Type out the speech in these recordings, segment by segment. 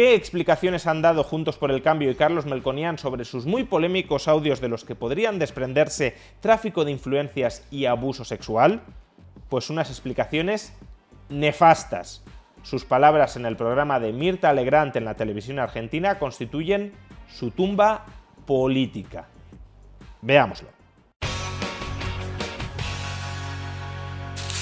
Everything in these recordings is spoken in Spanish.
¿Qué explicaciones han dado Juntos por el Cambio y Carlos Melconian sobre sus muy polémicos audios de los que podrían desprenderse tráfico de influencias y abuso sexual? Pues unas explicaciones nefastas. Sus palabras en el programa de Mirta Alegrant en la televisión argentina constituyen su tumba política. Veámoslo.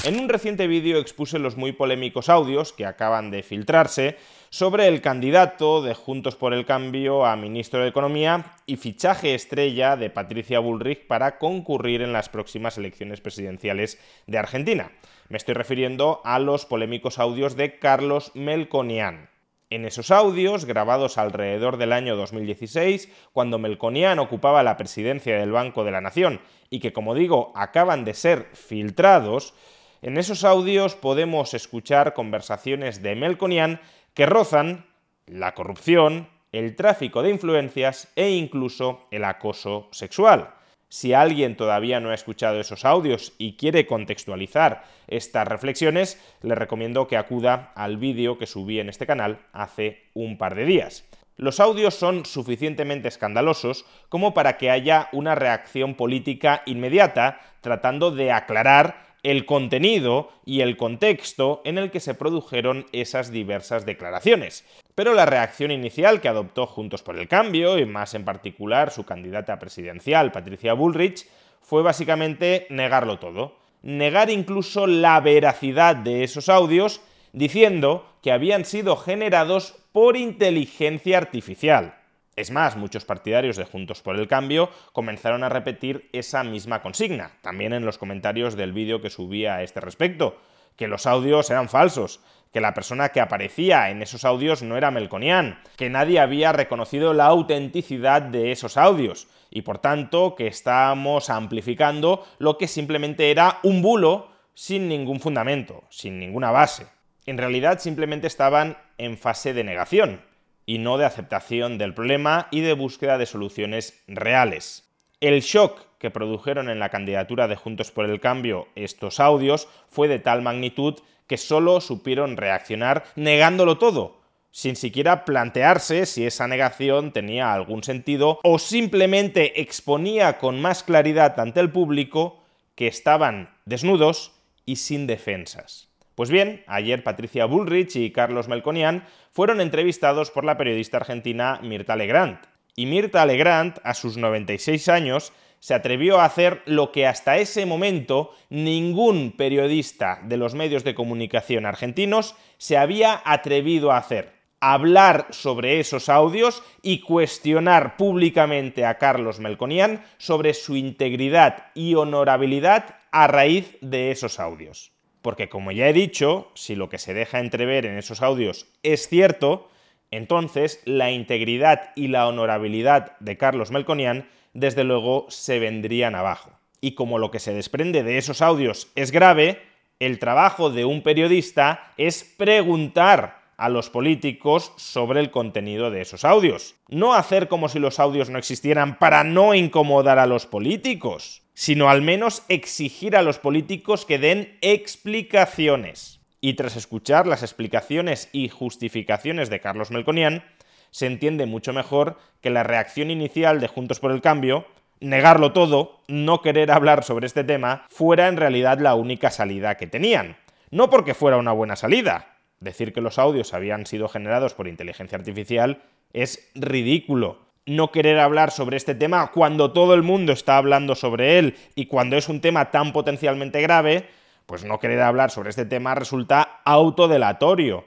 En un reciente vídeo expuse los muy polémicos audios que acaban de filtrarse sobre el candidato de Juntos por el Cambio a ministro de Economía y fichaje estrella de Patricia Bullrich para concurrir en las próximas elecciones presidenciales de Argentina. Me estoy refiriendo a los polémicos audios de Carlos Melconian. En esos audios, grabados alrededor del año 2016, cuando Melconian ocupaba la presidencia del Banco de la Nación y que, como digo, acaban de ser filtrados, en esos audios podemos escuchar conversaciones de Melconian que rozan la corrupción, el tráfico de influencias e incluso el acoso sexual. Si alguien todavía no ha escuchado esos audios y quiere contextualizar estas reflexiones, le recomiendo que acuda al vídeo que subí en este canal hace un par de días. Los audios son suficientemente escandalosos como para que haya una reacción política inmediata tratando de aclarar el contenido y el contexto en el que se produjeron esas diversas declaraciones. Pero la reacción inicial que adoptó Juntos por el Cambio, y más en particular su candidata presidencial, Patricia Bullrich, fue básicamente negarlo todo. Negar incluso la veracidad de esos audios, diciendo que habían sido generados por inteligencia artificial. Es más, muchos partidarios de Juntos por el Cambio comenzaron a repetir esa misma consigna, también en los comentarios del vídeo que subía a este respecto, que los audios eran falsos, que la persona que aparecía en esos audios no era Melconian, que nadie había reconocido la autenticidad de esos audios, y por tanto que estábamos amplificando lo que simplemente era un bulo sin ningún fundamento, sin ninguna base. En realidad simplemente estaban en fase de negación, y no de aceptación del problema y de búsqueda de soluciones reales. El shock que produjeron en la candidatura de Juntos por el Cambio estos audios fue de tal magnitud que solo supieron reaccionar negándolo todo, sin siquiera plantearse si esa negación tenía algún sentido o simplemente exponía con más claridad ante el público que estaban desnudos y sin defensas. Pues bien, ayer Patricia Bullrich y Carlos Melconian fueron entrevistados por la periodista argentina Mirta Legrand. Y Mirta Legrand, a sus 96 años, se atrevió a hacer lo que hasta ese momento ningún periodista de los medios de comunicación argentinos se había atrevido a hacer. Hablar sobre esos audios y cuestionar públicamente a Carlos Melconian sobre su integridad y honorabilidad a raíz de esos audios porque como ya he dicho, si lo que se deja entrever en esos audios es cierto, entonces la integridad y la honorabilidad de Carlos Melconian desde luego se vendrían abajo. Y como lo que se desprende de esos audios es grave, el trabajo de un periodista es preguntar a los políticos sobre el contenido de esos audios. No hacer como si los audios no existieran para no incomodar a los políticos sino al menos exigir a los políticos que den explicaciones. Y tras escuchar las explicaciones y justificaciones de Carlos Melconian, se entiende mucho mejor que la reacción inicial de Juntos por el Cambio, negarlo todo, no querer hablar sobre este tema, fuera en realidad la única salida que tenían. No porque fuera una buena salida. Decir que los audios habían sido generados por inteligencia artificial es ridículo no querer hablar sobre este tema cuando todo el mundo está hablando sobre él y cuando es un tema tan potencialmente grave, pues no querer hablar sobre este tema resulta autodelatorio.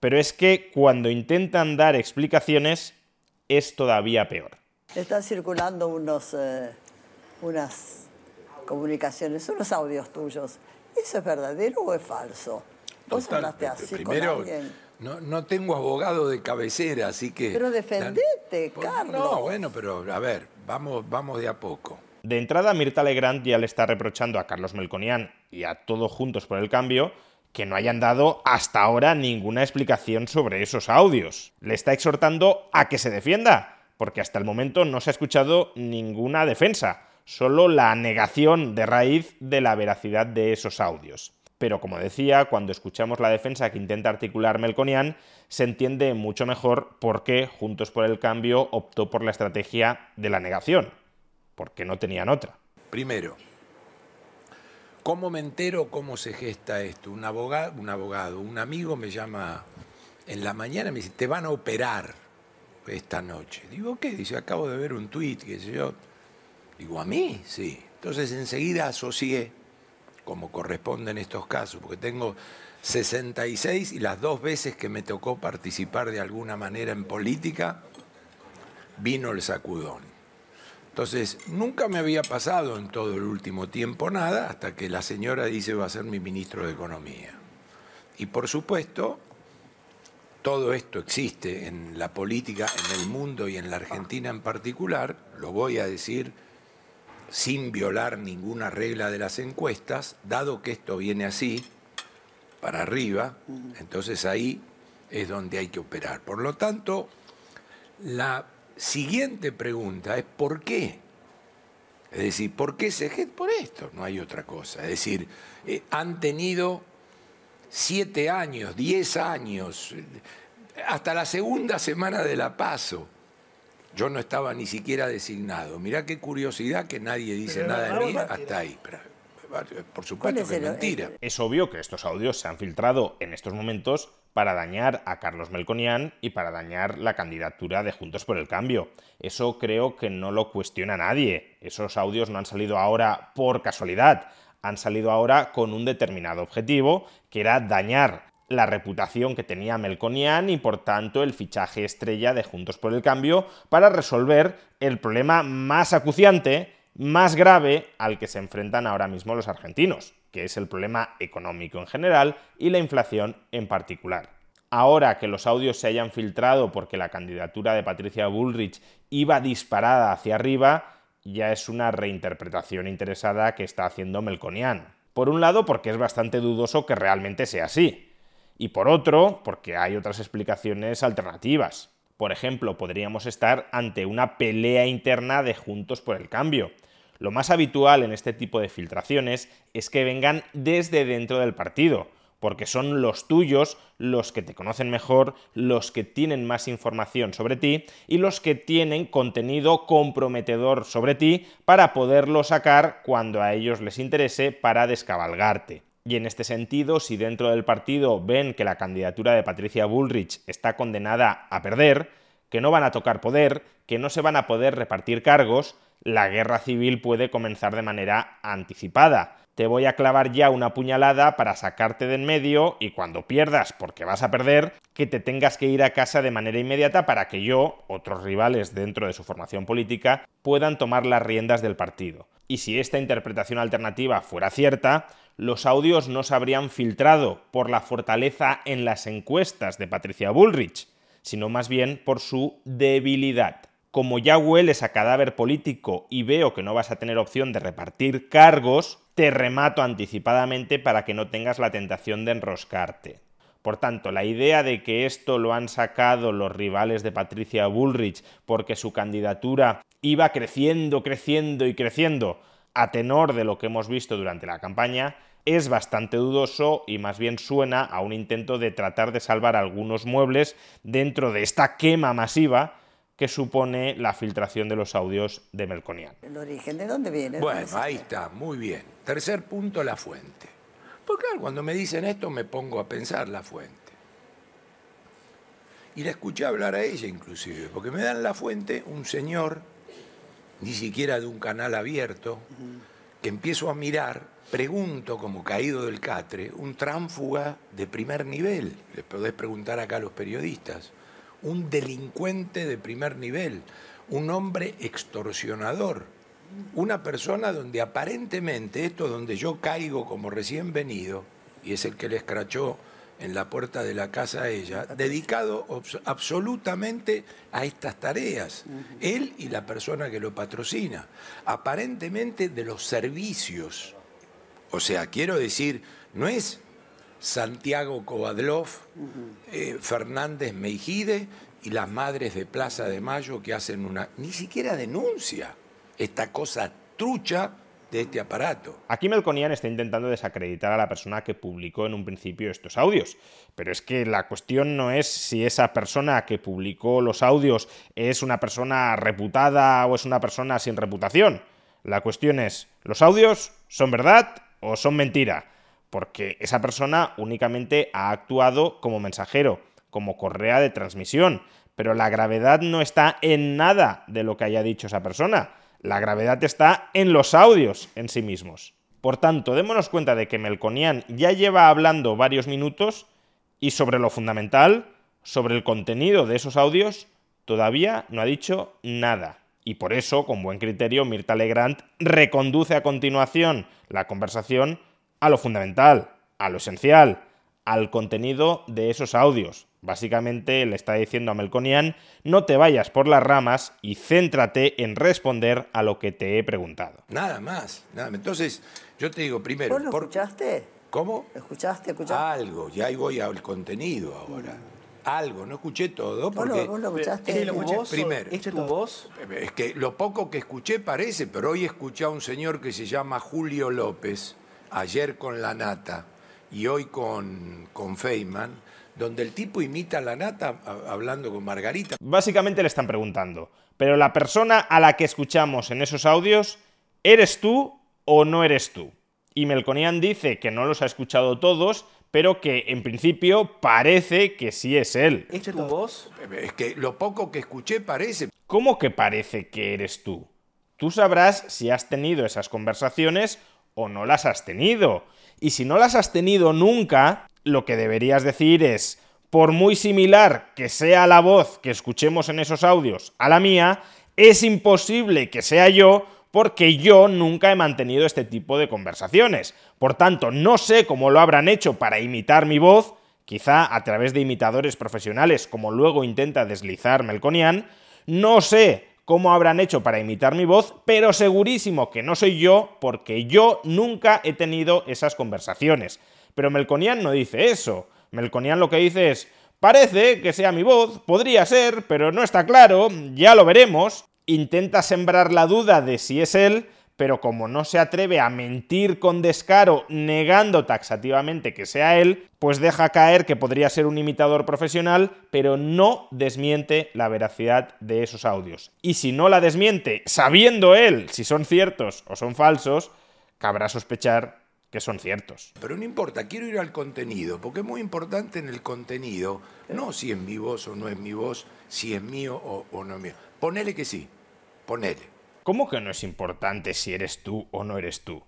Pero es que cuando intentan dar explicaciones es todavía peor. Están circulando unos, eh, unas comunicaciones, unos audios tuyos. ¿Eso es verdadero o es falso? ¿Vos Total, hablaste así con primero, alguien? No, no tengo abogado de cabecera, así que... Pero defendete, Pues, Carlos. No, bueno, pero a ver, vamos, vamos de a poco. De entrada, Mirta Legrand ya le está reprochando a Carlos Melconian y a todos juntos por el cambio que no hayan dado hasta ahora ninguna explicación sobre esos audios. Le está exhortando a que se defienda, porque hasta el momento no se ha escuchado ninguna defensa, solo la negación de raíz de la veracidad de esos audios. Pero como decía, cuando escuchamos la defensa que intenta articular Melconian, se entiende mucho mejor por qué Juntos por el Cambio optó por la estrategia de la negación, porque no tenían otra. Primero, ¿cómo me entero cómo se gesta esto? Un abogado, un abogado, un amigo me llama en la mañana y me dice, te van a operar esta noche. Digo, ¿qué? Dice, acabo de ver un tuit, qué yo. Digo, ¿a mí? Sí. Entonces enseguida asocié, como corresponde en estos casos, porque tengo 66 y las dos veces que me tocó participar de alguna manera en política, vino el sacudón. Entonces, nunca me había pasado en todo el último tiempo nada hasta que la señora dice va a ser mi ministro de Economía. Y por supuesto, todo esto existe en la política, en el mundo y en la Argentina en particular, lo voy a decir sin violar ninguna regla de las encuestas, dado que esto viene así, para arriba, entonces ahí es donde hay que operar. Por lo tanto, la siguiente pregunta es ¿por qué? Es decir, ¿por qué se? Por esto, no hay otra cosa. Es decir, eh, han tenido siete años, diez años, hasta la segunda semana de la paso. Yo no estaba ni siquiera designado. Mirá qué curiosidad que nadie dice Pero nada de mí hasta ahí. Pero, por ¿Cuál supuesto es que es el- mentira. Es obvio que estos audios se han filtrado en estos momentos para dañar a Carlos Melconian y para dañar la candidatura de Juntos por el Cambio. Eso creo que no lo cuestiona nadie. Esos audios no han salido ahora por casualidad. Han salido ahora con un determinado objetivo, que era dañar la reputación que tenía Melconian y por tanto el fichaje estrella de Juntos por el Cambio para resolver el problema más acuciante, más grave al que se enfrentan ahora mismo los argentinos, que es el problema económico en general y la inflación en particular. Ahora que los audios se hayan filtrado porque la candidatura de Patricia Bullrich iba disparada hacia arriba, ya es una reinterpretación interesada que está haciendo Melconian. Por un lado, porque es bastante dudoso que realmente sea así. Y por otro, porque hay otras explicaciones alternativas. Por ejemplo, podríamos estar ante una pelea interna de Juntos por el Cambio. Lo más habitual en este tipo de filtraciones es que vengan desde dentro del partido, porque son los tuyos los que te conocen mejor, los que tienen más información sobre ti y los que tienen contenido comprometedor sobre ti para poderlo sacar cuando a ellos les interese para descabalgarte. Y en este sentido, si dentro del partido ven que la candidatura de Patricia Bullrich está condenada a perder, que no van a tocar poder, que no se van a poder repartir cargos, la guerra civil puede comenzar de manera anticipada. Te voy a clavar ya una puñalada para sacarte de en medio y cuando pierdas, porque vas a perder, que te tengas que ir a casa de manera inmediata para que yo, otros rivales dentro de su formación política, puedan tomar las riendas del partido. Y si esta interpretación alternativa fuera cierta, los audios no se habrían filtrado por la fortaleza en las encuestas de Patricia Bullrich, sino más bien por su debilidad. Como ya hueles a cadáver político y veo que no vas a tener opción de repartir cargos, te remato anticipadamente para que no tengas la tentación de enroscarte. Por tanto, la idea de que esto lo han sacado los rivales de Patricia Bullrich porque su candidatura iba creciendo, creciendo y creciendo a tenor de lo que hemos visto durante la campaña es bastante dudoso y más bien suena a un intento de tratar de salvar algunos muebles dentro de esta quema masiva que supone la filtración de los audios de Melconian. ¿El origen de dónde viene? Bueno, ahí está, muy bien. Tercer punto, la fuente. Porque claro, cuando me dicen esto me pongo a pensar la fuente. Y la escuché hablar a ella inclusive, porque me dan la fuente un señor, ni siquiera de un canal abierto, que empiezo a mirar, pregunto como caído del catre, un tránfuga de primer nivel, le podés preguntar acá a los periodistas, un delincuente de primer nivel, un hombre extorsionador, una persona donde aparentemente esto donde yo caigo como recién venido, y es el que le escrachó en la puerta de la casa ella, dedicado absolutamente a estas tareas, él y la persona que lo patrocina, aparentemente de los servicios. O sea, quiero decir, no es Santiago Kovadlov, eh, Fernández Meijide y las madres de Plaza de Mayo que hacen una, ni siquiera denuncia esta cosa trucha de este aparato. Aquí Melconian está intentando desacreditar a la persona que publicó en un principio estos audios. Pero es que la cuestión no es si esa persona que publicó los audios es una persona reputada o es una persona sin reputación. La cuestión es, ¿los audios son verdad o son mentira? Porque esa persona únicamente ha actuado como mensajero, como correa de transmisión. Pero la gravedad no está en nada de lo que haya dicho esa persona. La gravedad está en los audios en sí mismos. Por tanto, démonos cuenta de que Melconian ya lleva hablando varios minutos y sobre lo fundamental, sobre el contenido de esos audios, todavía no ha dicho nada. Y por eso, con buen criterio, Mirta Legrand reconduce a continuación la conversación a lo fundamental, a lo esencial, al contenido de esos audios. Básicamente le está diciendo a Melconian, no te vayas por las ramas y céntrate en responder a lo que te he preguntado. Nada más. Nada. más. Entonces, yo te digo primero, ¿Vos lo por- escuchaste? ¿cómo? ¿Lo escuchaste? ¿Escuchaste? Algo, y ahí voy al contenido ahora. Algo, no escuché todo ¿Vos, porque lo, vos lo escuchaste? Sí, lo escuché. vos, primero. ¿Es tu voz? es que lo poco que escuché parece, pero hoy escuché a un señor que se llama Julio López, ayer con La Nata y hoy con, con Feynman, donde el tipo imita a La Nata hablando con Margarita. Básicamente le están preguntando, pero la persona a la que escuchamos en esos audios, ¿eres tú o no eres tú? Y Melconian dice que no los ha escuchado todos, pero que en principio parece que sí es él. ¿Es tu voz? Es que lo poco que escuché parece, ¿Cómo que parece que eres tú? Tú sabrás si has tenido esas conversaciones o no las has tenido. Y si no las has tenido nunca, lo que deberías decir es, por muy similar que sea la voz que escuchemos en esos audios a la mía, es imposible que sea yo porque yo nunca he mantenido este tipo de conversaciones. Por tanto, no sé cómo lo habrán hecho para imitar mi voz, quizá a través de imitadores profesionales, como luego intenta deslizar Melconian, no sé cómo habrán hecho para imitar mi voz, pero segurísimo que no soy yo, porque yo nunca he tenido esas conversaciones. Pero Melconian no dice eso. Melconian lo que dice es, parece que sea mi voz, podría ser, pero no está claro, ya lo veremos. Intenta sembrar la duda de si es él, pero como no se atreve a mentir con descaro negando taxativamente que sea él, pues deja caer que podría ser un imitador profesional, pero no desmiente la veracidad de esos audios. Y si no la desmiente, sabiendo él si son ciertos o son falsos, cabrá sospechar que son ciertos. pero no importa, quiero ir al contenido, porque es muy importante en el contenido, no si es mi voz o no es mi voz, si es mío o, o no es mío. Ponele que sí, ponele. ¿Cómo que no es importante si eres tú o no eres tú?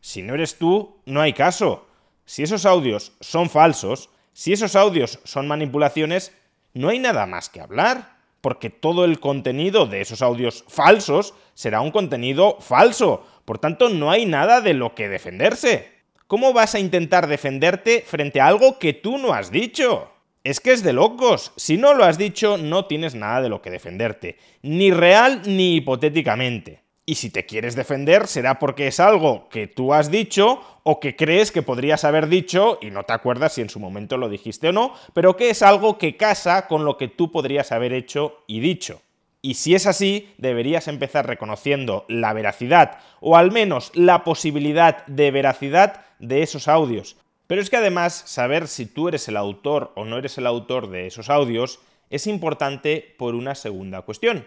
Si no eres tú, no hay caso. Si esos audios son falsos, si esos audios son manipulaciones, no hay nada más que hablar, porque todo el contenido de esos audios falsos será un contenido falso. Por tanto, no hay nada de lo que defenderse. ¿Cómo vas a intentar defenderte frente a algo que tú no has dicho? Es que es de locos. Si no lo has dicho, no tienes nada de lo que defenderte. Ni real ni hipotéticamente. Y si te quieres defender, será porque es algo que tú has dicho o que crees que podrías haber dicho y no te acuerdas si en su momento lo dijiste o no, pero que es algo que casa con lo que tú podrías haber hecho y dicho. Y si es así, deberías empezar reconociendo la veracidad o al menos la posibilidad de veracidad de esos audios. Pero es que además saber si tú eres el autor o no eres el autor de esos audios es importante por una segunda cuestión.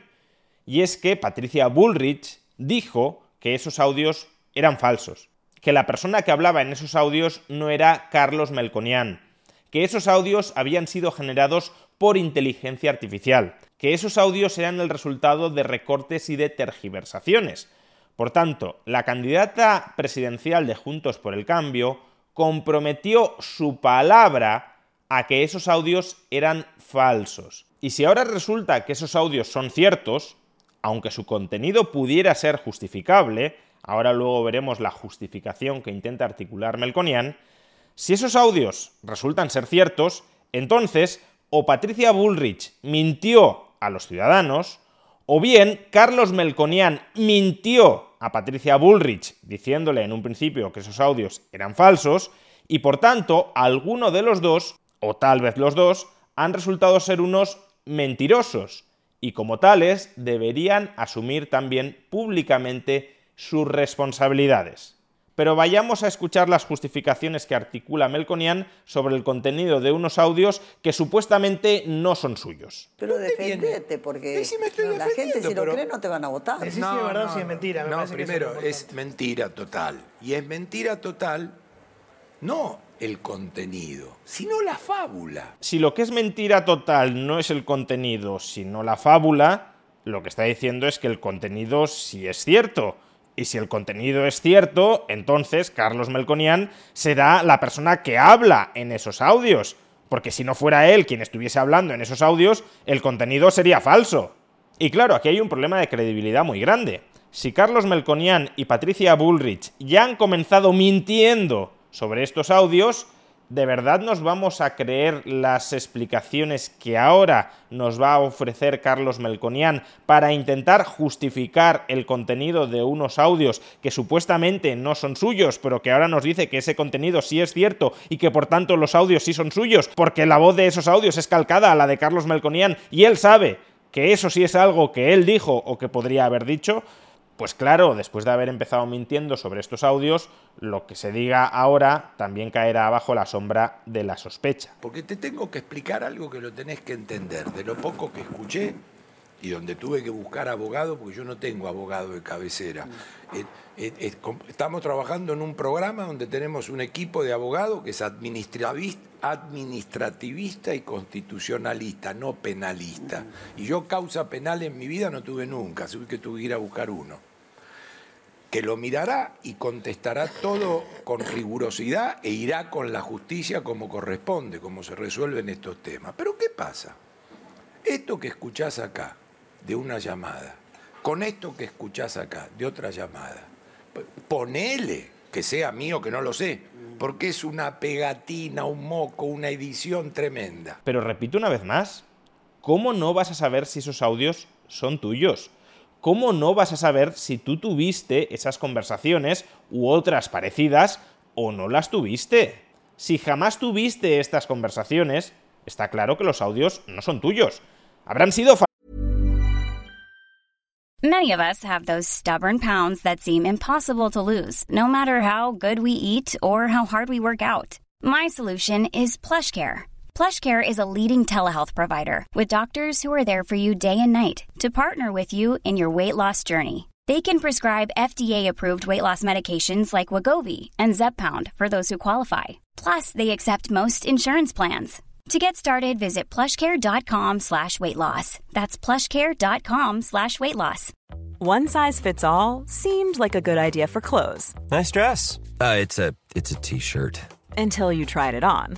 Y es que Patricia Bullrich dijo que esos audios eran falsos, que la persona que hablaba en esos audios no era Carlos Melconian, que esos audios habían sido generados por inteligencia artificial, que esos audios eran el resultado de recortes y de tergiversaciones. Por tanto, la candidata presidencial de Juntos por el Cambio comprometió su palabra a que esos audios eran falsos. Y si ahora resulta que esos audios son ciertos, aunque su contenido pudiera ser justificable, ahora luego veremos la justificación que intenta articular Melconian, Si esos audios resultan ser ciertos, entonces o Patricia Bullrich mintió a los ciudadanos, o bien Carlos Melconian mintió a Patricia Bullrich diciéndole en un principio que esos audios eran falsos, y por tanto alguno de los dos, o tal vez los dos, han resultado ser unos mentirosos, y como tales deberían asumir también públicamente sus responsabilidades. Pero vayamos a escuchar las justificaciones que articula Melconian sobre el contenido de unos audios que supuestamente no son suyos. Pero defendete, porque Sí, sí, me estoy no, la gente si lo cree no te van a votar. Decí si es verdad o si es mentira. me No, primero, es mentira total. Y es mentira total no el contenido, sino la fábula. Si lo que es mentira total no es el contenido, sino la fábula, lo que está diciendo es que el contenido sí es cierto. Y si el contenido es cierto, entonces Carlos Melconian será la persona que habla en esos audios. Porque si no fuera él quien estuviese hablando en esos audios, el contenido sería falso. Y claro, aquí hay un problema de credibilidad muy grande. Si Carlos Melconian y Patricia Bullrich ya han comenzado mintiendo sobre estos audios, ¿de verdad nos vamos a creer las explicaciones que ahora nos va a ofrecer Carlos Melconian para intentar justificar el contenido de unos audios que supuestamente no son suyos, pero que ahora nos dice que ese contenido sí es cierto y que por tanto los audios sí son suyos, porque la voz de esos audios es calcada a la de Carlos Melconian y él sabe que eso sí es algo que él dijo o que podría haber dicho? Pues claro, después de haber empezado mintiendo sobre estos audios, lo que se diga ahora también caerá bajo la sombra de la sospecha. Porque te tengo que explicar algo que lo tenés que entender. De lo poco que escuché y donde tuve que buscar abogado, porque yo no tengo abogado de cabecera. Com- estamos trabajando en un programa donde tenemos un equipo de abogados que es administrativista y constitucionalista, no penalista. Y yo causa penal en mi vida no tuve nunca, así que tuve que ir a buscar uno que lo mirará y contestará todo con rigurosidad e irá con la justicia como corresponde, como se resuelven estos temas. Pero ¿qué pasa? Esto que escuchás acá, de una llamada, con esto que escuchás acá, de otra llamada, ponele que sea mío, que no lo sé, porque es una pegatina, un moco, una edición tremenda. Pero repito una vez más, ¿cómo no vas a saber si esos audios son tuyos? ¿Cómo no vas a saber si tú tuviste esas conversaciones u otras parecidas o no las tuviste? Si jamás tuviste estas conversaciones, está claro que los audios no son tuyos. Habrán sido Many of us have those stubborn pounds that seem impossible to lose, no matter how good we eat or how hard we work out. My solution is PlushCare. PlushCare is a leading telehealth provider with doctors who are there for you day and night to partner with you in your weight loss journey. They can prescribe FDA-approved weight loss medications like Wagovi and Zepbound for those who qualify. Plus, they accept most insurance plans. To get started, visit plushcare.com slash weight loss. That's plushcare.com slash weight loss. One size fits all seemed like a good idea for clothes Nice dress. Uh, it's a it's a t-shirt. until you tried it on.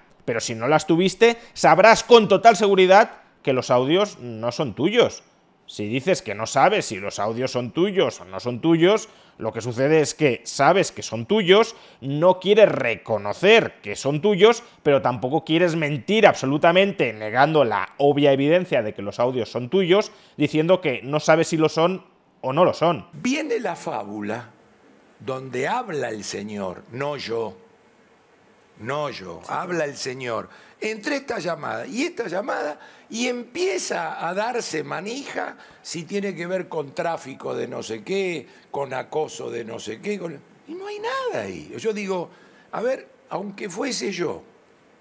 Pero si no las tuviste, sabrás con total seguridad que los audios no son tuyos. Si dices que no sabes si los audios son tuyos o no son tuyos, lo que sucede es que sabes que son tuyos, no quieres reconocer que son tuyos, pero tampoco quieres mentir absolutamente negando la obvia evidencia de que los audios son tuyos, diciendo que no sabes si lo son o no lo son. Viene la fábula donde habla el Señor, no yo. No yo, habla el Señor. Entre esta llamada y esta llamada y empieza a darse manija si tiene que ver con tráfico de no sé qué, con acoso de no sé qué. Y no hay nada ahí. Yo digo, a ver, aunque fuese yo,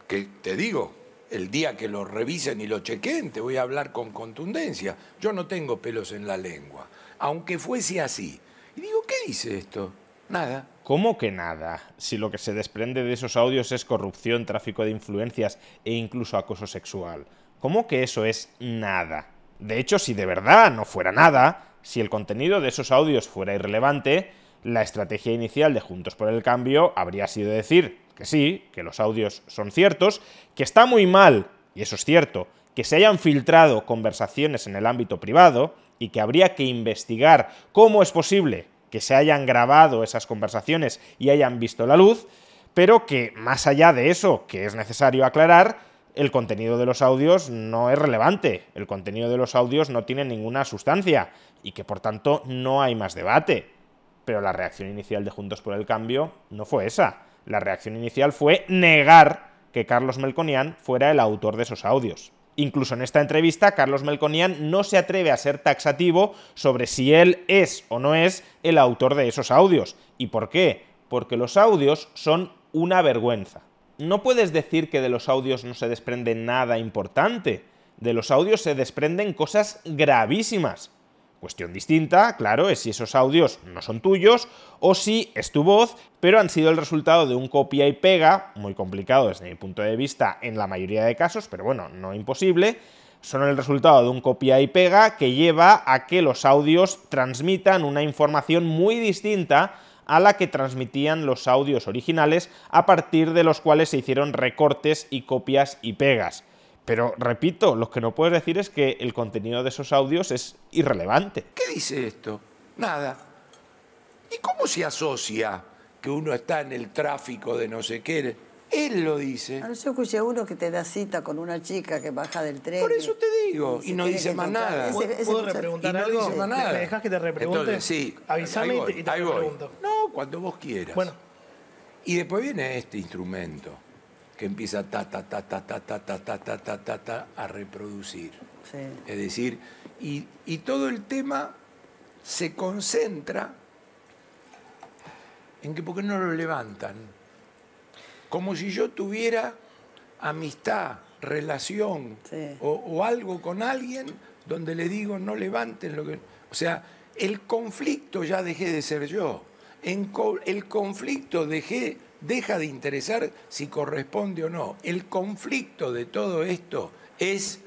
que te digo, el día que lo revisen y lo chequen, te voy a hablar con contundencia. Yo no tengo pelos en la lengua. Aunque fuese así. Y digo, ¿qué dice esto? Nada. ¿Cómo que nada? Si lo que se desprende de esos audios es corrupción, tráfico de influencias e incluso acoso sexual. ¿Cómo que eso es nada? De hecho, si de verdad no fuera nada, si el contenido de esos audios fuera irrelevante, la estrategia inicial de Juntos por el Cambio habría sido decir que sí, que los audios son ciertos, que está muy mal, y eso es cierto, que se hayan filtrado conversaciones en el ámbito privado y que habría que investigar cómo es posible que se hayan grabado esas conversaciones y hayan visto la luz, pero que más allá de eso, que es necesario aclarar, el contenido de los audios no es relevante, el contenido de los audios no tiene ninguna sustancia y que por tanto no hay más debate. Pero la reacción inicial de Juntos por el Cambio no fue esa. La reacción inicial fue negar que Carlos Melconian fuera el autor de esos audios. Incluso en esta entrevista, Carlos Melconian no se atreve a ser taxativo sobre si él es o no es el autor de esos audios. ¿Y por qué? Porque los audios son una vergüenza. No puedes decir que de los audios no se desprende nada importante. De los audios se desprenden cosas gravísimas. Cuestión distinta, claro, es si esos audios no son tuyos o si es tu voz, pero han sido el resultado de un copia y pega, muy complicado desde mi punto de vista en la mayoría de casos, pero bueno, no imposible, son el resultado de un copia y pega que lleva a que los audios transmitan una información muy distinta a la que transmitían los audios originales, a partir de los cuales se hicieron recortes y copias y pegas. Pero repito, lo que no puedes decir es que el contenido de esos audios es irrelevante. ¿Qué dice esto? Nada. ¿Y cómo se asocia que uno está en el tráfico de no sé qué? Él lo dice. Ahora yo escuché uno que te da cita con una chica que baja del tren. Por eso te digo. Y no dice más nada. ¿Puedo, puedo repreguntar y no algo? dice más nada. ¿Me dejas que te repregunte? Entonces, sí. Avísame ahí y voy, te, y te ahí voy. pregunto. No, cuando vos quieras. Bueno, Y después viene este instrumento que empieza ta ta ta ta ta ta ta ta ta ta ta ta a reproducir. Sí. Es decir, y, y todo el tema se concentra en que porque no lo levantan. Como si yo tuviera amistad, relación Sí. o, o algo con alguien donde le digo no levanten lo que... O sea, el conflicto ya dejé de ser yo. En co- el conflicto dejé, deja de interesar si corresponde o no. El conflicto de todo esto es,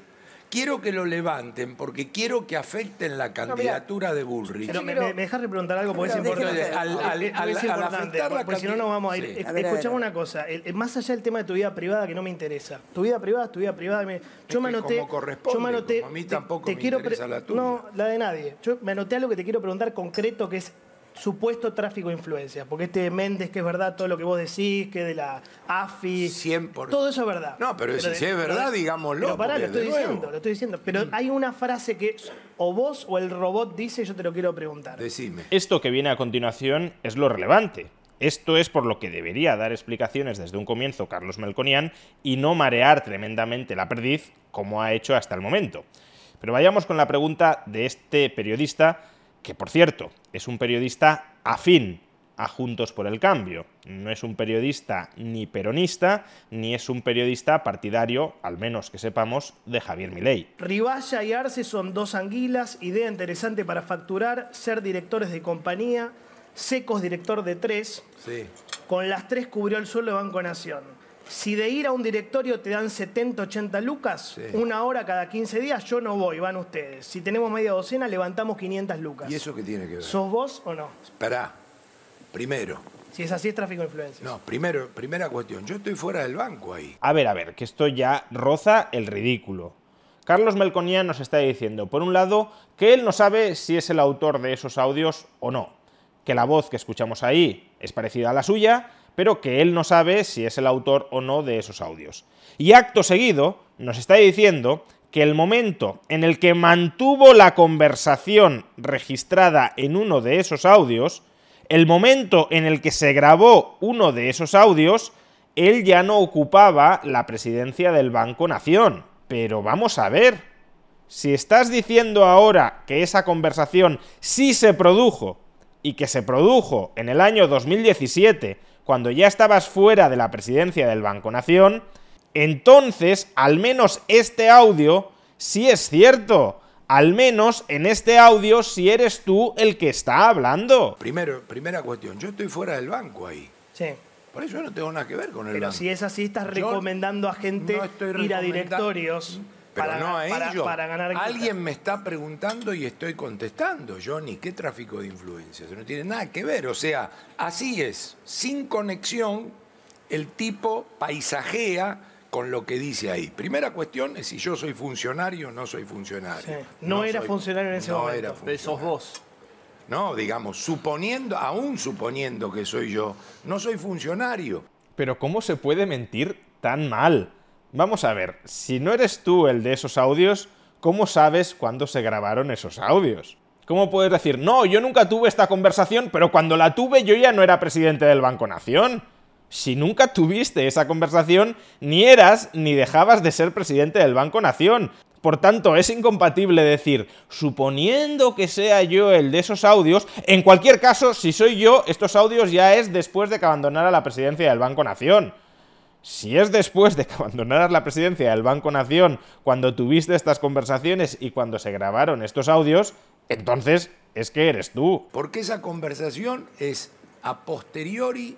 quiero que lo levanten porque quiero que afecten la candidatura de Bullrich. pero me, me, me dejas repreguntar algo porque es importante. al- al- al- es al importante, la porque si no nos vamos a ir. Sí. A ver, Escuchame a una cosa, el- el- más allá del tema de tu vida privada que no me interesa. Tu vida privada es tu vida privada. me- yo me anoté. como corresponde, yo me anoté. como a mí te- tampoco te me quiero interesa la tuya. No, la de nadie. Yo me anoté algo que te quiero preguntar concreto que es supuesto tráfico de influencias. Porque este Méndez, que es verdad todo lo que vos decís, que de la AFI. 100%. Todo eso es verdad. No, pero si- si es verdad, digámoslo, Pero pará, lo estoy de nuevo. Mm. diciendo, lo estoy diciendo. Pero hay una frase que o vos o el robot dice, y yo te lo quiero preguntar. Decime. Esto que viene a continuación es lo relevante. Esto es por lo que debería dar explicaciones desde un comienzo Carlos Melconian y no marear tremendamente la perdiz como ha hecho hasta el momento. Pero vayamos con la pregunta de este periodista, que por cierto es un periodista afín a Juntos por el Cambio. No es un periodista ni peronista, ni es un periodista partidario, al menos que sepamos, de Javier Milei. Riballa y Arce son dos anguilas, idea interesante para facturar, ser directores de compañía, Secos director de tres, Sí. con las tres cubrió el suelo de Banco Nación. Si de ir a un directorio te dan 70, 80 lucas, Sí. una hora cada 15 días, yo no voy, van ustedes. Si tenemos media docena, levantamos 500 lucas. ¿Y eso qué tiene que ver? ¿Sos vos o no? Esperá. Primero. Si es así, es tráfico de influencias. No, primero, primera cuestión. Yo estoy fuera del banco ahí. A ver, a ver, que esto ya roza el ridículo. Carlos Melconian nos está diciendo, por un lado, que él no sabe si es el autor de esos audios o no, que la voz que escuchamos ahí es parecida a la suya, pero que él no sabe si es el autor o no de esos audios. Y acto seguido nos está diciendo que el momento en el que mantuvo la conversación registrada en uno de esos audios, el momento en el que se grabó uno de esos audios, él ya no ocupaba la presidencia del Banco Nación. Pero vamos a ver, si estás diciendo ahora que esa conversación sí se produjo y que se produjo en el año 2017, cuando ya estabas fuera de la presidencia del Banco Nación, entonces al menos este audio sí es cierto. Al menos en este audio si eres tú el que está hablando. Primero, primera cuestión, yo estoy fuera del banco ahí. Sí. Por eso yo no tengo nada que ver con el Pero banco. si es así, estás Yo recomendando a gente no estoy ir a directorios Pero para, no a para- ellos. para ganar. Alguien me está preguntando y estoy contestando. Johnny, ¿qué tráfico de influencias? No tiene nada que ver. O sea, así es. Sin conexión, el tipo paisajea con lo que dice ahí. Primera cuestión es si yo soy funcionario o no soy funcionario. Sí. No era funcionario en ese no momento. Era Pero sos funcionario. vos. No, digamos, suponiendo, aún suponiendo que soy yo, no soy funcionario. Pero ¿cómo se puede mentir tan mal? Vamos a ver, si no eres tú el de esos audios, ¿cómo sabes cuándo se grabaron esos audios? ¿Cómo puedes decir, no, yo nunca tuve esta conversación, pero cuando la tuve yo ya no era presidente del Banco Nación? Si nunca tuviste esa conversación, ni eras ni dejabas de ser presidente del Banco Nación. Por tanto, es incompatible decir, suponiendo que sea yo el de esos audios, en cualquier caso, si soy yo, estos audios ya es después de que abandonara la presidencia del Banco Nación. Si es después de que abandonaras la presidencia del Banco Nación, cuando tuviste estas conversaciones y cuando se grabaron estos audios, entonces es que eres tú. Porque esa conversación es a posteriori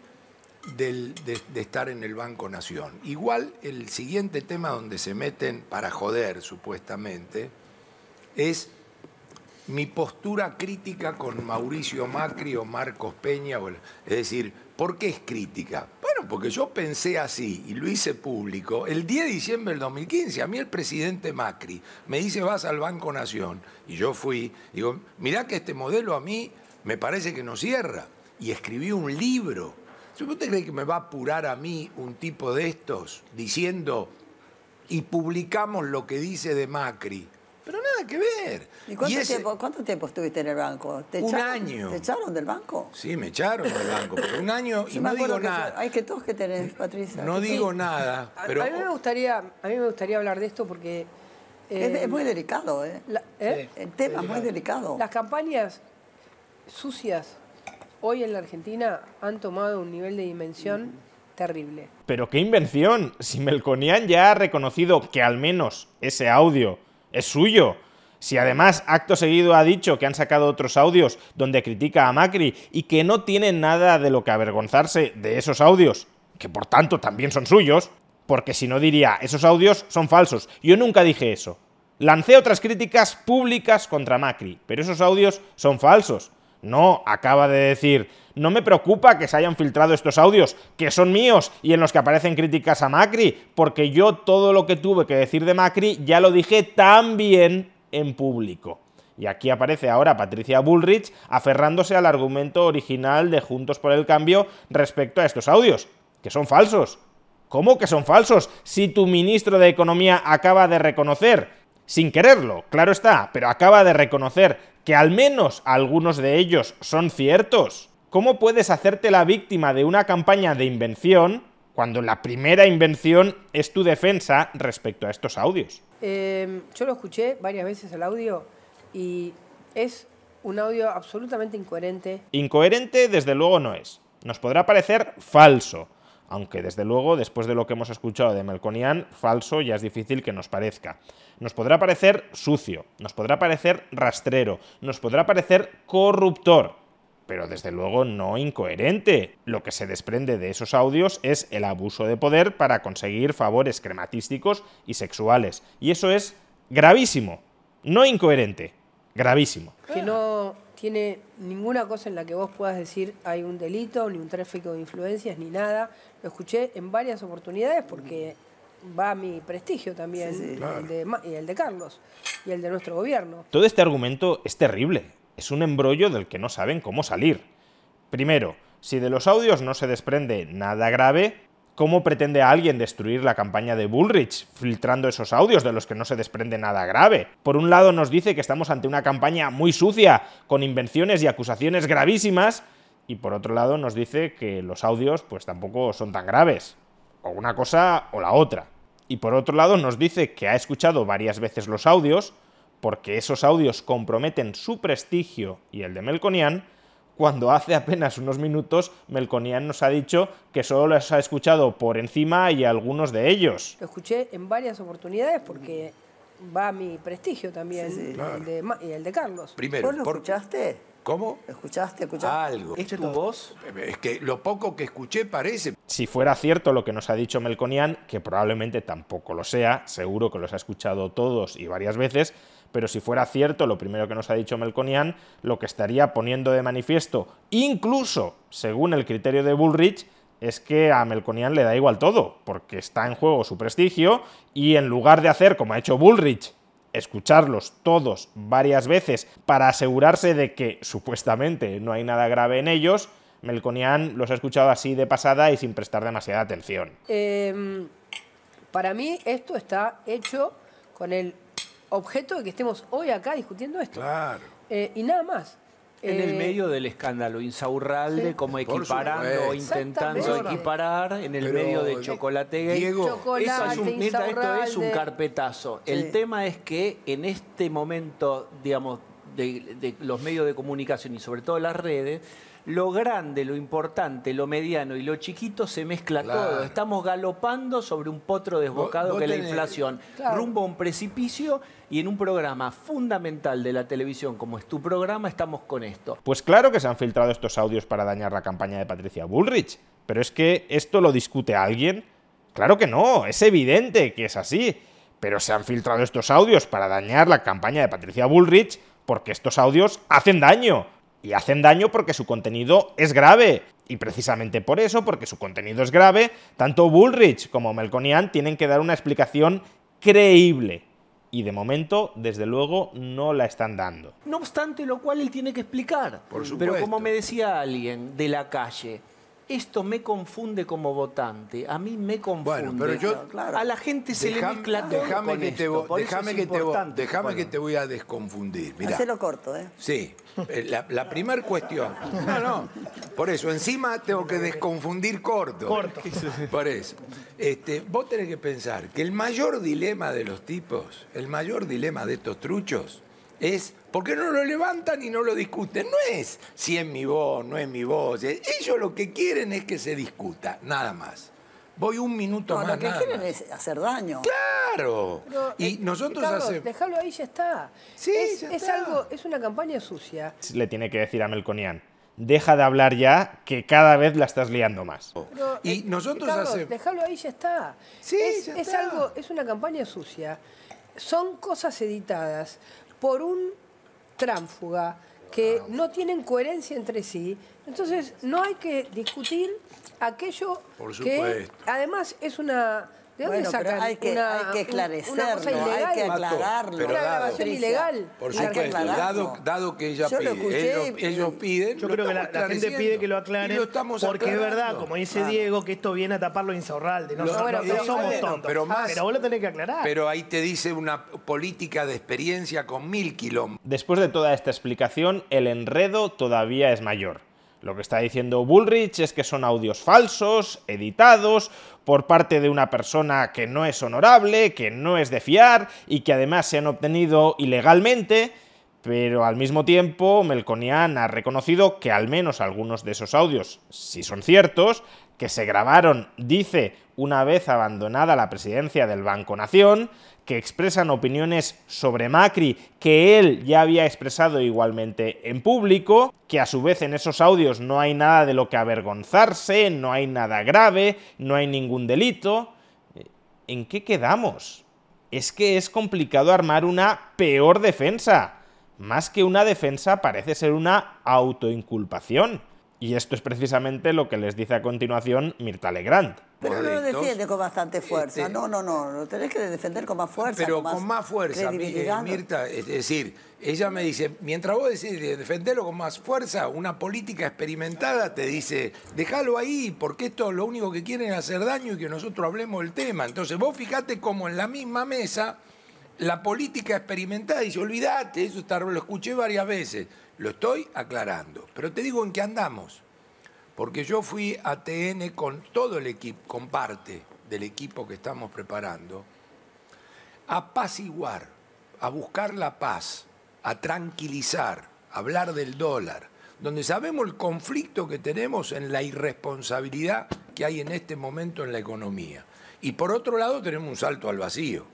del- de, estar en el Banco Nación. Igual el siguiente tema donde se meten para joder, supuestamente, es mi postura crítica con Mauricio Macri o Marcos Peña. o Es decir, ¿por qué es crítica? Bueno, porque yo pensé así y lo hice público. El 10 de diciembre del 2015, a mí el presidente Macri me dice vas al Banco Nación. Y yo fui, digo, mirá que este modelo a mí me parece que no cierra. Y escribí un libro. ¿Usted cree que me va a apurar a mí un tipo de estos diciendo y publicamos lo que dice de Macri? Pero nada que ver. ¿Y cuánto, ese- tiempo, cuánto tiempo estuviste en el banco? ¿Te Un echaron? año. ¿Te echaron del banco? Sí, me echaron del banco, pero un año y no digo nada. Hay que todos que tenés, Patricia. No digo sí. nada, A, pero a mí me gustaría, a mí me gustaría hablar de esto porque Es, eh, es muy delicado, ¿eh? la- ¿eh? El tema es muy delicado. las campañas sucias hoy en la Argentina han tomado un nivel de dimensión terrible. Pero qué invención, si Melconian ya ha reconocido que al menos ese audio es suyo. Si además acto seguido ha dicho que han sacado otros audios donde critica a Macri y que no tienen nada de lo que avergonzarse de esos audios, que por tanto también son suyos, porque si no diría, esos audios son falsos. Yo nunca dije eso. Lancé otras críticas públicas contra Macri, pero esos audios son falsos. No, acaba de decir, no me preocupa que se hayan filtrado estos audios, que son míos y en los que aparecen críticas a Macri, porque yo todo lo que tuve que decir de Macri ya lo dije también en público. Y aquí aparece ahora Patricia Bullrich aferrándose al argumento original de Juntos por el Cambio respecto a estos audios, que son falsos. ¿Cómo que son falsos? Si tu ministro de Economía acaba de reconocer, sin quererlo, claro está, pero acaba de reconocer que al menos algunos de ellos son ciertos. ¿Cómo puedes hacerte la víctima de una campaña de invención cuando la primera invención es tu defensa respecto a estos audios? Eh, yo lo escuché varias veces el audio y es un audio absolutamente incoherente. Incoherente desde luego no es. Nos podrá parecer falso, aunque desde luego después de lo que hemos escuchado de Melconian, falso ya es difícil que nos parezca. Nos podrá parecer sucio, nos podrá parecer rastrero, nos podrá parecer corruptor, pero desde luego no incoherente. Lo que se desprende de esos audios es el abuso de poder para conseguir favores crematísticos y sexuales. Y eso es gravísimo, no incoherente, gravísimo. que no tiene ninguna cosa en la que vos puedas decir hay un delito, ni un tráfico de influencias, ni nada. Lo escuché en varias oportunidades porque va mi prestigio también, el de y el de Carlos, y el de nuestro gobierno. Todo este argumento es terrible. Es un embrollo del que no saben cómo salir. Primero, si de los audios no se desprende nada grave, ¿cómo pretende alguien destruir la campaña de Bullrich filtrando esos audios de los que no se desprende nada grave? Por un lado nos dice que estamos ante una campaña muy sucia, con invenciones y acusaciones gravísimas, y por otro lado nos dice que los audios pues tampoco son tan graves. O una cosa o la otra. Y por otro lado nos dice que ha escuchado varias veces los audios, porque esos audios comprometen su prestigio y el de Melconian, cuando hace apenas unos minutos Melconian nos ha dicho que solo los ha escuchado por encima y algunos de ellos. Lo escuché en varias oportunidades porque va mi prestigio también, Sí, sí. el de Ma- y el de Carlos. Primero, ¿Vos lo por- escuchaste? ¿Cómo? ¿Escuchaste? ¿Escuchaste? Algo. ¿Es tu voz? Es que lo poco que escuché parece. Si fuera cierto lo que nos ha dicho Melconian, que probablemente tampoco lo sea, seguro que los ha escuchado todos y varias veces, pero si fuera cierto lo primero que nos ha dicho Melconian, lo que estaría poniendo de manifiesto, incluso según el criterio de Bullrich, es que a Melconian le da igual todo, porque está en juego su prestigio y en lugar de hacer como ha hecho Bullrich, escucharlos todos varias veces para asegurarse de que supuestamente no hay nada grave en ellos, Melconian los ha escuchado así de pasada y sin prestar demasiada atención. Eh, para mí esto está hecho con el objeto de que estemos hoy acá discutiendo esto. Claro. Eh, y nada más. En el Eh, medio del escándalo Insaurralde, sí. como equiparando intentando equiparar en el Pero, medio de eh. Diego, Chocolate, Eso es un, Mirta, esto es un carpetazo. El tema es que en este momento, digamos, de, de los medios de comunicación y sobre todo las redes, lo grande, lo importante, lo mediano y lo chiquito se mezcla Claro. todo. Estamos galopando sobre un potro desbocado que es la inflación, Claro. rumbo a un precipicio y en un programa fundamental de la televisión como es tu programa estamos con esto. Pues claro que se han filtrado estos audios para dañar la campaña de Patricia Bullrich, pero es que esto lo discute alguien. Claro que no, es evidente que es así, pero se han filtrado estos audios para dañar la campaña de Patricia Bullrich porque estos audios hacen daño. Y hacen daño porque su contenido es grave. Y precisamente por eso, porque su contenido es grave, tanto Bullrich como Melconian tienen que dar una explicación creíble. Y de momento, desde luego, no la están dando. No obstante lo cual él tiene que explicar. Por Pero supuesto. como me decía alguien de la calle, esto me confunde como votante, a mí me confunde. Bueno, pero yo- Claro. A la gente se le mezcla todo déjame con que te, vo- es que te, vo- bueno. que te voy a desconfundir. Mirá. Hacelo corto, ¿eh? Sí, eh, la, la primera cuestión. No, no. Por eso, encima tengo que desconfundir corto. Corto. Por eso. Este, vos tenés que pensar que el mayor dilema de los tipos, el mayor dilema de estos truchos, es ¿por qué no lo levantan y no lo discuten? No es si es mi voz, no es mi voz. Ellos lo que quieren es que se discuta, nada más. Voy un minuto No, más. lo que nada quieren más. es hacer daño. Claro. pero, y eh, nosotros Carlos, hacemos. Déjalo ahí, ya está. Sí, es, ya es está. algo, es una campaña sucia. Le tiene que decir a Melconian, deja de hablar ya, que cada vez la estás liando más. Pero, Y eh, nosotros Carlos, hacemos- Déjalo ahí, ya está. Sí, es, ya es está. algo, es una campaña sucia. Son cosas editadas por un tránfuga que no tienen coherencia entre sí. Entonces, no hay que discutir aquello Por que supuesto. además es una. ¿De dónde Bueno, pero sacan hay que, una, hay que esclarecerlo, una cosa hay ilegal? que aclararlo. Pero una dado- grabación Patricia, ilegal. Por hay que supuesto, aclararlo. dado, dado que ella Yo lo pide, escuché ellos, y- ellos piden, Yo creo que la, gente pide que lo aclaren lo estamos porque es verdad, como dice Claro. Diego, que esto viene a tapar lo insaurralde. No, Lo- so- bueno, no pero- somos tontos. pero más- vos lo tenés que aclarar. Pero ahí te dice una política de experiencia con mil kilómetros. Después de toda esta explicación, el enredo todavía es mayor. Lo que está diciendo Bullrich es que son audios falsos, editados, por parte de una persona que no es honorable, que no es de fiar y que además se han obtenido ilegalmente, pero al mismo tiempo Melconian ha reconocido que al menos algunos de esos audios, si son ciertos, que se grabaron, dice, una vez abandonada la presidencia del Banco Nación, que expresan opiniones sobre Macri que él ya había expresado igualmente en público, que a su vez en esos audios no hay nada de lo que avergonzarse, no hay nada grave, no hay ningún delito. ¿En qué quedamos? Es que es complicado armar una peor defensa. Más que una defensa parece ser una autoinculpación. Y esto es precisamente lo que les dice a continuación Mirta Legrand. Pero no lo defiende con bastante fuerza. Este- no, no, no. Lo tenés que defender con más fuerza. Pero con más fuerza, eh. Mirta, es decir, ella me dice, mientras vos decís de defenderlo con más fuerza, una política experimentada te dice, déjalo ahí, porque esto lo único que quieren es hacer daño y que nosotros hablemos del tema. Entonces vos fijate como en la misma mesa la política experimentada dice, olvídate, eso está- lo escuché varias veces, lo estoy aclarando. Pero te digo en qué andamos. Porque yo fui a TN con todo el equipo, con parte del equipo que estamos preparando, a apaciguar, a buscar la paz, a tranquilizar, a hablar del dólar, donde sabemos el conflicto que tenemos en la irresponsabilidad que hay en este momento en la economía. Y por otro lado tenemos un salto al vacío.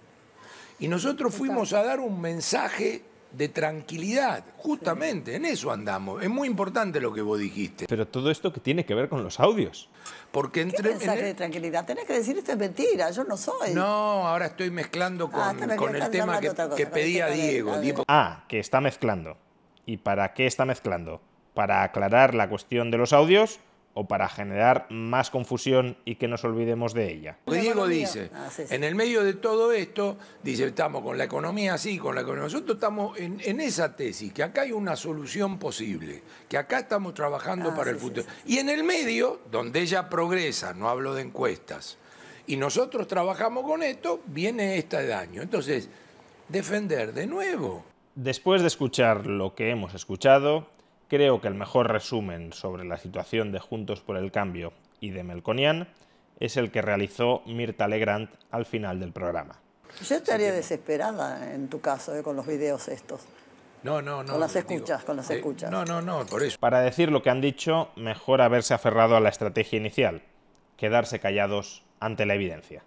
Y nosotros fuimos a dar un mensaje de tranquilidad, justamente, en eso andamos. Es muy importante lo que vos dijiste. Pero todo esto que tiene que ver con los audios. Porque ¿Qué entre... en mensaje el- de tranquilidad? Tenés que decir esto es mentira, yo no soy. No, ahora estoy mezclando con, Ah, con el tema que, cosa, que pedía Diego. Diego- Ah, que está mezclando. ¿Y para qué está mezclando? ¿Para aclarar la cuestión de los audios o para generar más confusión y que nos olvidemos de ella? Diego dice, Ah, sí, sí. en el medio de todo esto, dice, estamos con la economía así, con la economía. Nosotros estamos en, en esa tesis, que acá hay una solución posible, que acá estamos trabajando Ah, para sí, el sí, futuro. Y en el medio, donde ella progresa, no hablo de encuestas, y nosotros trabajamos con esto, viene este daño. Entonces, defender de nuevo. Después de escuchar lo que hemos escuchado, creo que el mejor resumen sobre la situación de Juntos por el Cambio y de Melconian es el que realizó Mirta Legrand al final del programa. Yo estaría desesperada en tu caso eh, con los videos estos. No, no, no. Con las digo, escuchas, con las eh, escuchas. No, no, no, por eso. Para decir lo que han dicho, mejor haberse aferrado a la estrategia inicial, quedarse callados ante la evidencia.